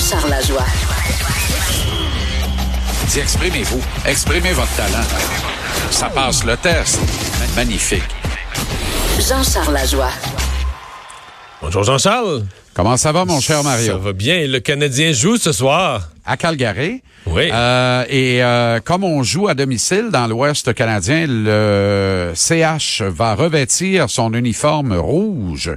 Jean-Charles Lajoie. Dis, exprimez-vous. Exprimez votre talent. Ça passe le test. Magnifique. Jean-Charles Lajoie. Bonjour Jean-Charles. Comment ça va, mon cher Mario? Ça va bien. Le Canadien joue ce soir. À Calgary. Oui. Euh, et euh, comme on joue à domicile dans l'Ouest canadien, le CH va revêtir son uniforme rouge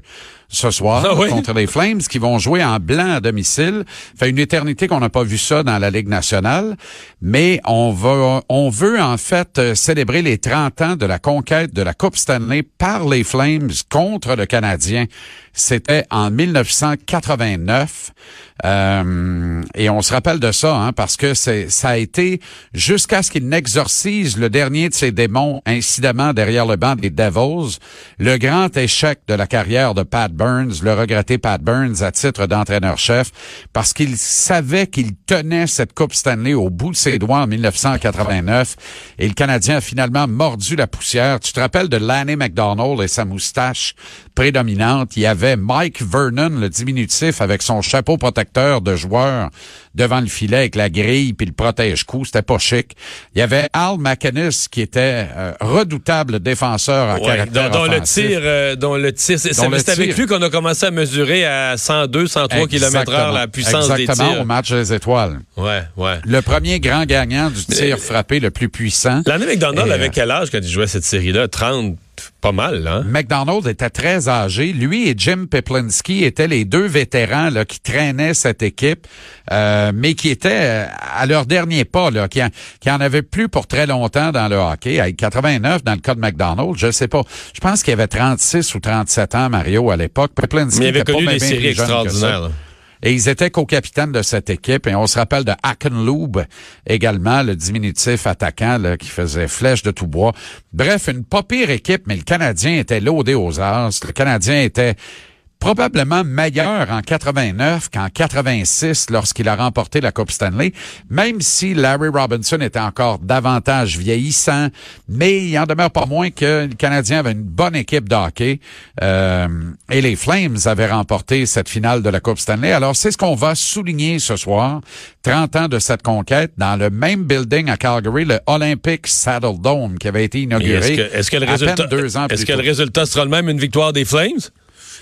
ce soir Ah oui? contre les Flames qui vont jouer en blanc à domicile. Fait une éternité qu'on n'a pas vu ça dans la Ligue nationale, mais on va on veut en fait célébrer les 30 ans de la conquête de la Coupe Stanley par les Flames contre le Canadien. C'était en 1989. Euh, et on se rappelle de ça, hein, parce que ça a été jusqu'à ce qu'il n'exorcise le dernier de ses démons incidemment derrière le banc des Devils, le grand échec de la carrière de Pat Burns, le regretté Pat Burns à titre d'entraîneur-chef, parce qu'il savait qu'il tenait cette Coupe Stanley au bout de ses doigts en 1989, et le Canadien a finalement mordu la poussière. Tu te rappelles de Lanny McDonald et sa moustache prédominante. Il y avait Mike Vernon, le diminutif, avec son chapeau protecteur de joueur devant le filet avec la grille puis le protège-cou. C'était pas chic. Il y avait Al McInnes qui était euh, redoutable défenseur en Ouais, caractère dont, dont le tir, euh, dont le tir, c'est avec lui qu'on a commencé à mesurer à 102, 103 km/h la puissance des Exactement, tirs. au match des étoiles. Ouais, ouais. Le premier grand gagnant du tir frappé le plus puissant. L'année McDonald avait quel âge quand il jouait cette série-là? 30, pas mal, hein? McDonald était très âgé. Lui et Jim Peplinski étaient les deux vétérans là, qui traînaient cette équipe, euh, mais qui étaient euh, à leur dernier pas, là, qui, en, qui en avaient plus pour très longtemps dans le hockey. À 89, dans le cas de McDonald, je sais pas. Je pense qu'il avait 36 ou 37 ans, Mario, à l'époque. Peplinski Mais il avait pas connu bien, des séries extraordinaires. Et ils étaient co-capitaines de cette équipe. Et on se rappelle de Hackenloob également, le diminutif attaquant qui faisait flèche de tout bois. Bref, une pas pire équipe, mais le Canadien était laudé aux as. Le Canadien était probablement meilleur en 89 qu'en 86 lorsqu'il a remporté la Coupe Stanley, même si Larry Robinson était encore davantage vieillissant, mais il en demeure pas moins que le Canadien avait une bonne équipe de hockey euh, et les Flames avaient remporté cette finale de la Coupe Stanley. Alors c'est ce qu'on va souligner ce soir, 30 ans de cette conquête dans le même building à Calgary, le Olympic Saddle Dome qui avait été inauguré Est-ce que, est-ce que le résultat, deux ans est-ce que le résultat sera le même, une victoire des Flames?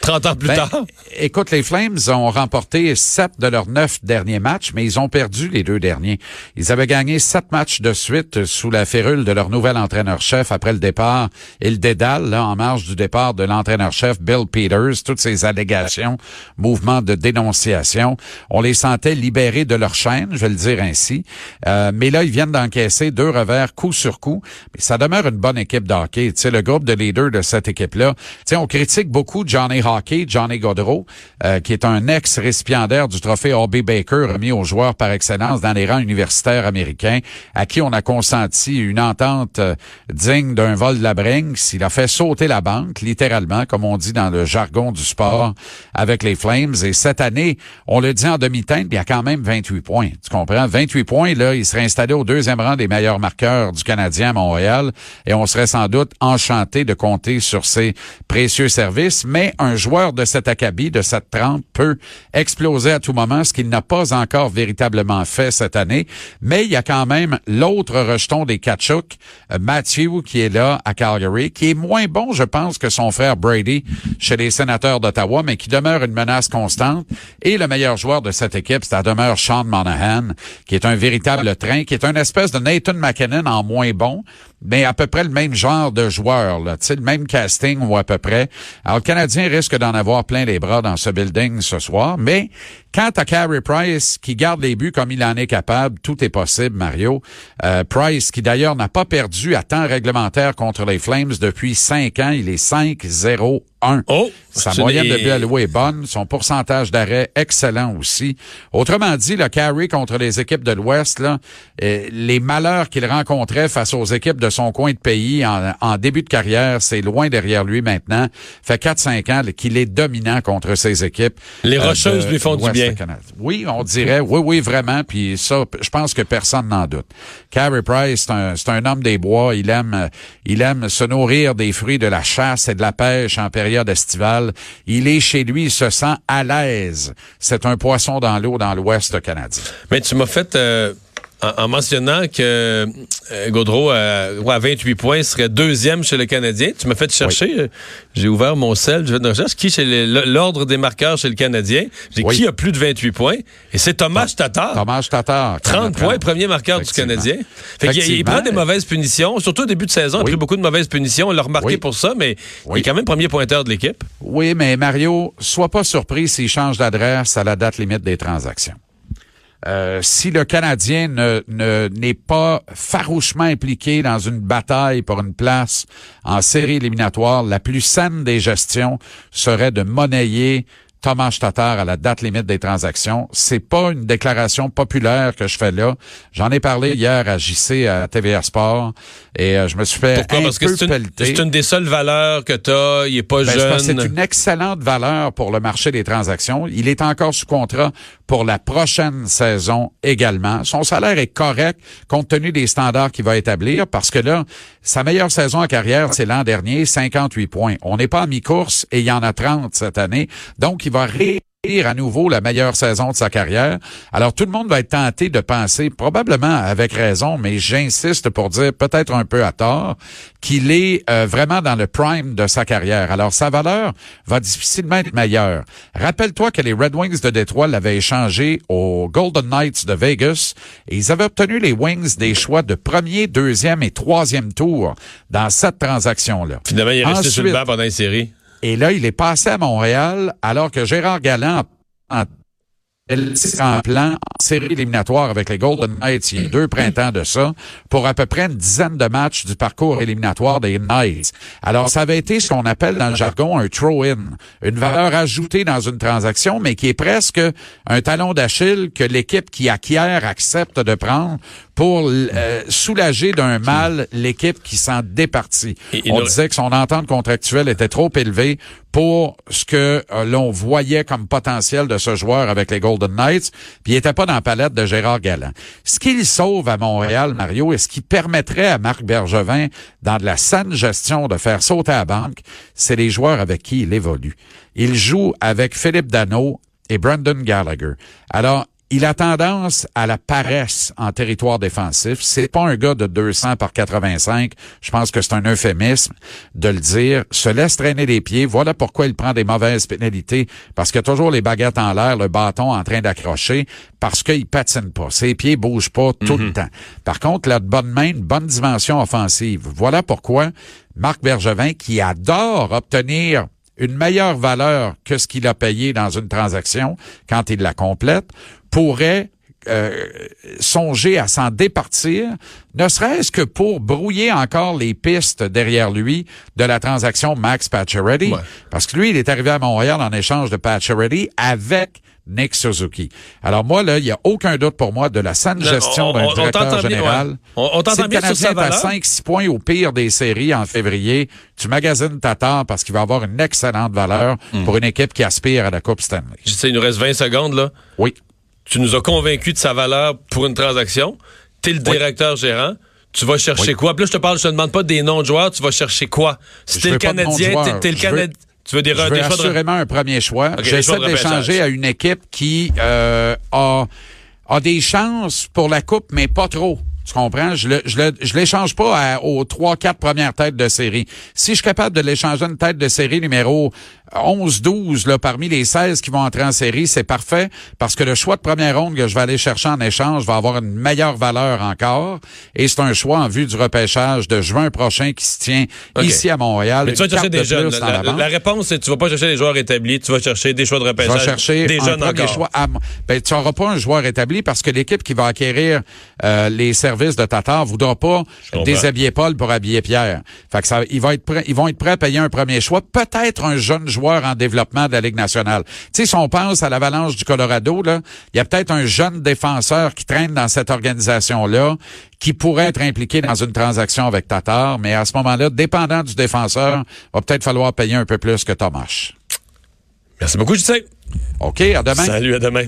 30 ans plus Ben, tard? Écoute, les Flames ont remporté sept de leurs neuf derniers matchs, mais ils ont perdu les deux derniers. Ils avaient gagné sept matchs de suite sous la férule de leur nouvel entraîneur-chef après le départ et le dédale, là, en marge du départ de l'entraîneur-chef Bill Peters, toutes ces allégations, mouvements de dénonciation. On les sentait libérés de leur chaîne, je vais le dire ainsi. Euh, mais là, ils viennent d'encaisser deux revers coup sur coup. Mais ça demeure une bonne équipe de hockey. Tu sais, le groupe de leaders de cette équipe-là. Tu sais, on critique beaucoup Johnny Hockey, Johnny Gaudreau, euh, qui est un ex-récipiendaire du trophée Hobby Baker remis aux joueurs par excellence dans les rangs universitaires américains, à qui on a consenti une entente euh, digne d'un vol de la Brinks. Il a fait sauter la banque, littéralement, comme on dit dans le jargon du sport, avec les Flames. Et cette année, on le dit en demi-teinte, il y a quand même 28 points. Tu comprends? 28 points, là, il serait installé au deuxième rang des meilleurs marqueurs du Canadien à Montréal. Et on serait sans doute enchanté de compter sur ses précieux services. Mais un joueur de cet acabit, de cette trempe, peut exploser à tout moment, ce qu'il n'a pas encore véritablement fait cette année. Mais il y a quand même l'autre rejeton des Kachuk, euh, Matthew, qui est là à Calgary, qui est moins bon, je pense, que son frère Brady chez les sénateurs d'Ottawa, mais qui demeure une menace constante. Et le meilleur joueur de cette équipe, c'est à demeure Sean Monahan, qui est un véritable train, qui est une espèce de Nathan McKinnon en moins bon, mais à peu près le même genre de joueur, là, le même casting ou à peu près. Alors, le Canadien risque d'en avoir plein les bras dans ce building ce soir, mais Quant à Carey Price, qui garde les buts comme il en est capable, tout est possible, Mario. Euh, Price, qui d'ailleurs n'a pas perdu à temps réglementaire contre les Flames depuis cinq ans, il est 5-0 1. Oh, Sa moyenne des- de but alloués est bonne. Son pourcentage d'arrêt, excellent aussi. Autrement dit, le carry contre les équipes de l'Ouest, là, euh, les malheurs qu'il rencontrait face aux équipes de son coin de pays en, en début de carrière, c'est loin derrière lui maintenant. Fait 4-5 ans qu'il est dominant contre ces équipes. Les euh, Rocheuses de lui font du l'Ouest bien. Oui, on dirait, oui, oui, vraiment. Puis ça, je pense que personne n'en doute. Carey Price, c'est un, c'est un homme des bois. Il aime, il aime se nourrir des fruits de la chasse et de la pêche en période estivale. Il est chez lui, il se sent à l'aise. C'est un poisson dans l'eau dans l'Ouest canadien. Mais tu m'as fait, euh, en, en mentionnant que euh, Gaudreau, euh, ouais, à 28 points, serait deuxième chez le Canadien, tu m'as fait chercher, euh, j'ai ouvert mon sel, j'ai fait une recherche, qui chez l'ordre des marqueurs chez le Canadien, j'ai dit Oui. qui a plus de 28 points, et c'est Thomas Tatar. Thomas Tatar. 30 points, premier marqueur du. Canadien. Fait qu'il- il, Effectivement. prend des mauvaises punitions, surtout au début de saison, il a pris beaucoup de mauvaises punitions, on l'a remarqué pour ça, mais il est quand même premier pointeur de l'équipe. Oui, mais Mario, sois pas surpris s'il change d'adresse à la date limite des transactions. Euh, si le Canadien ne ne- n'est pas farouchement impliqué dans une bataille pour une place en série éliminatoire, la plus saine des gestions serait de monnayer Thomas Tatar à la date limite des transactions. C'est pas une déclaration populaire que je fais là. J'en ai parlé hier à JC à TVA Sport et euh, je me suis fait Pourquoi? un Parce que peu c'est une, pelleter. c'est une des seules valeurs que tu as, il est pas Ben, que jeune. c'est une excellente valeur pour le marché des transactions. Il est encore sous contrat pour la prochaine saison également. Son salaire est correct compte tenu des standards qu'il va établir parce que là, sa meilleure saison en carrière, c'est l'an dernier, 58 points. On n'est pas en mi-course et il y en a 30 cette année. Donc, il va réélire à nouveau la meilleure saison de sa carrière. Alors, tout le monde va être tenté de penser, probablement avec raison, mais j'insiste pour dire peut-être un peu à tort, qu'il est euh, vraiment dans le prime de sa carrière. Alors, sa valeur va difficilement être meilleure. Rappelle-toi que les Red Wings de Détroit l'avaient échangé aux Golden Knights de Vegas et ils avaient obtenu les Wings des choix de premier, deuxième et troisième tour dans cette transaction-là. Finalement, il est resté sur le banc pendant les séries. Et là, il est passé à Montréal alors que Gérard Galland en, en plan en série éliminatoire avec les Golden Knights il y a deux printemps de ça pour à peu près une dizaine de matchs du parcours éliminatoire des Knights. Alors, ça avait été ce qu'on appelle dans le jargon un throw-in, une valeur ajoutée dans une transaction, mais qui est presque un talon d'Achille que l'équipe qui acquiert accepte de prendre pour euh, soulager d'un mal l'équipe qui s'en départit. Et On nous- disait que son entente contractuelle était trop élevée pour ce que euh, l'on voyait comme potentiel de ce joueur avec les Golden Knights, puis il était pas dans la palette de Gérard Galland. Ce qu'il sauve à Montréal, Mario, et ce qui permettrait à Marc Bergevin, dans de la saine gestion, de faire sauter à la banque, c'est les joueurs avec qui il évolue. Il joue avec Philippe Dano et Brandon Gallagher. Alors, il a tendance à la paresse en territoire défensif. C'est pas un gars de 200 par 85. Je pense que c'est un euphémisme de le dire. Se laisse traîner les pieds. Voilà pourquoi il prend des mauvaises pénalités. Parce qu'il a toujours les baguettes en l'air, le bâton en train d'accrocher. Parce qu'il patine pas. Ses pieds bougent pas tout le temps. Par contre, il a de bonnes mains, une bonne dimension offensive. Voilà pourquoi Marc Bergevin, qui adore obtenir une meilleure valeur que ce qu'il a payé dans une transaction quand il la complète, pourrait euh, songer à s'en départir, ne serait-ce que pour brouiller encore les pistes derrière lui de la transaction Max Pacioretty. Ouais. Parce que lui, il est arrivé à Montréal en échange de Pacioretty avec Nick Suzuki. Alors moi, là, il n'y a aucun doute pour moi de la saine gestion on- d'un on directeur bien, général. ouais. On- on t'entend Si le bien sur Canadien sa est à valeur. 5-6 points au pire des séries en février, tu magasines Tatar parce qu'il va avoir une excellente valeur Hmm. pour une équipe qui aspire à la Coupe Stanley. Je sais, il nous reste 20 secondes, là. Oui. Tu nous as convaincus de sa valeur pour une transaction. T'es le directeur gérant. Tu vas chercher Oui. quoi? Puis là, je te parle, je te demande pas des noms de joueurs, tu vas chercher quoi? Si t'es le Canadien, t'es- le Canadien. Tu veux des, Je veux des choix de- assurément un premier choix. Ok, des J'essaie d'échanger à une équipe qui euh, a, a des chances pour la Coupe, mais pas trop. Tu comprends? Je le, je le, je l'échange pas à- aux trois, quatre premières têtes de série. Si je suis capable de l'échanger une tête de série numéro 11, 12, là, parmi les 16 qui vont entrer en série, c'est parfait parce que le choix de première ronde que je vais aller chercher en échange va avoir une meilleure valeur encore. Et c'est un choix en vue du repêchage de juin prochain qui se tient ici à Montréal. Mais tu vas chercher des de jeunes. La, la banque. la réponse, c'est que tu vas pas chercher des joueurs établis, tu vas chercher des choix de repêchage. vais chercher des un jeunes encore. choix. à mon- ben, tu n'auras pas un joueur établi parce que l'équipe qui va acquérir euh, les services de Tatar voudra pas déshabiller Paul pour habiller Pierre. Fait que ça, il va être prêt- ils vont être prêts à payer un premier choix, peut-être un jeune joueur en développement de la Ligue nationale. Tu sais, si on pense à l'Avalanche du Colorado, là, il y a peut-être un jeune défenseur qui traîne dans cette organisation-là qui pourrait être impliqué dans une transaction avec Tatar, mais à ce moment-là, dépendant du défenseur, va peut-être falloir payer un peu plus que Thomas. Merci beaucoup, Justin. OK, à demain. Salut, à demain.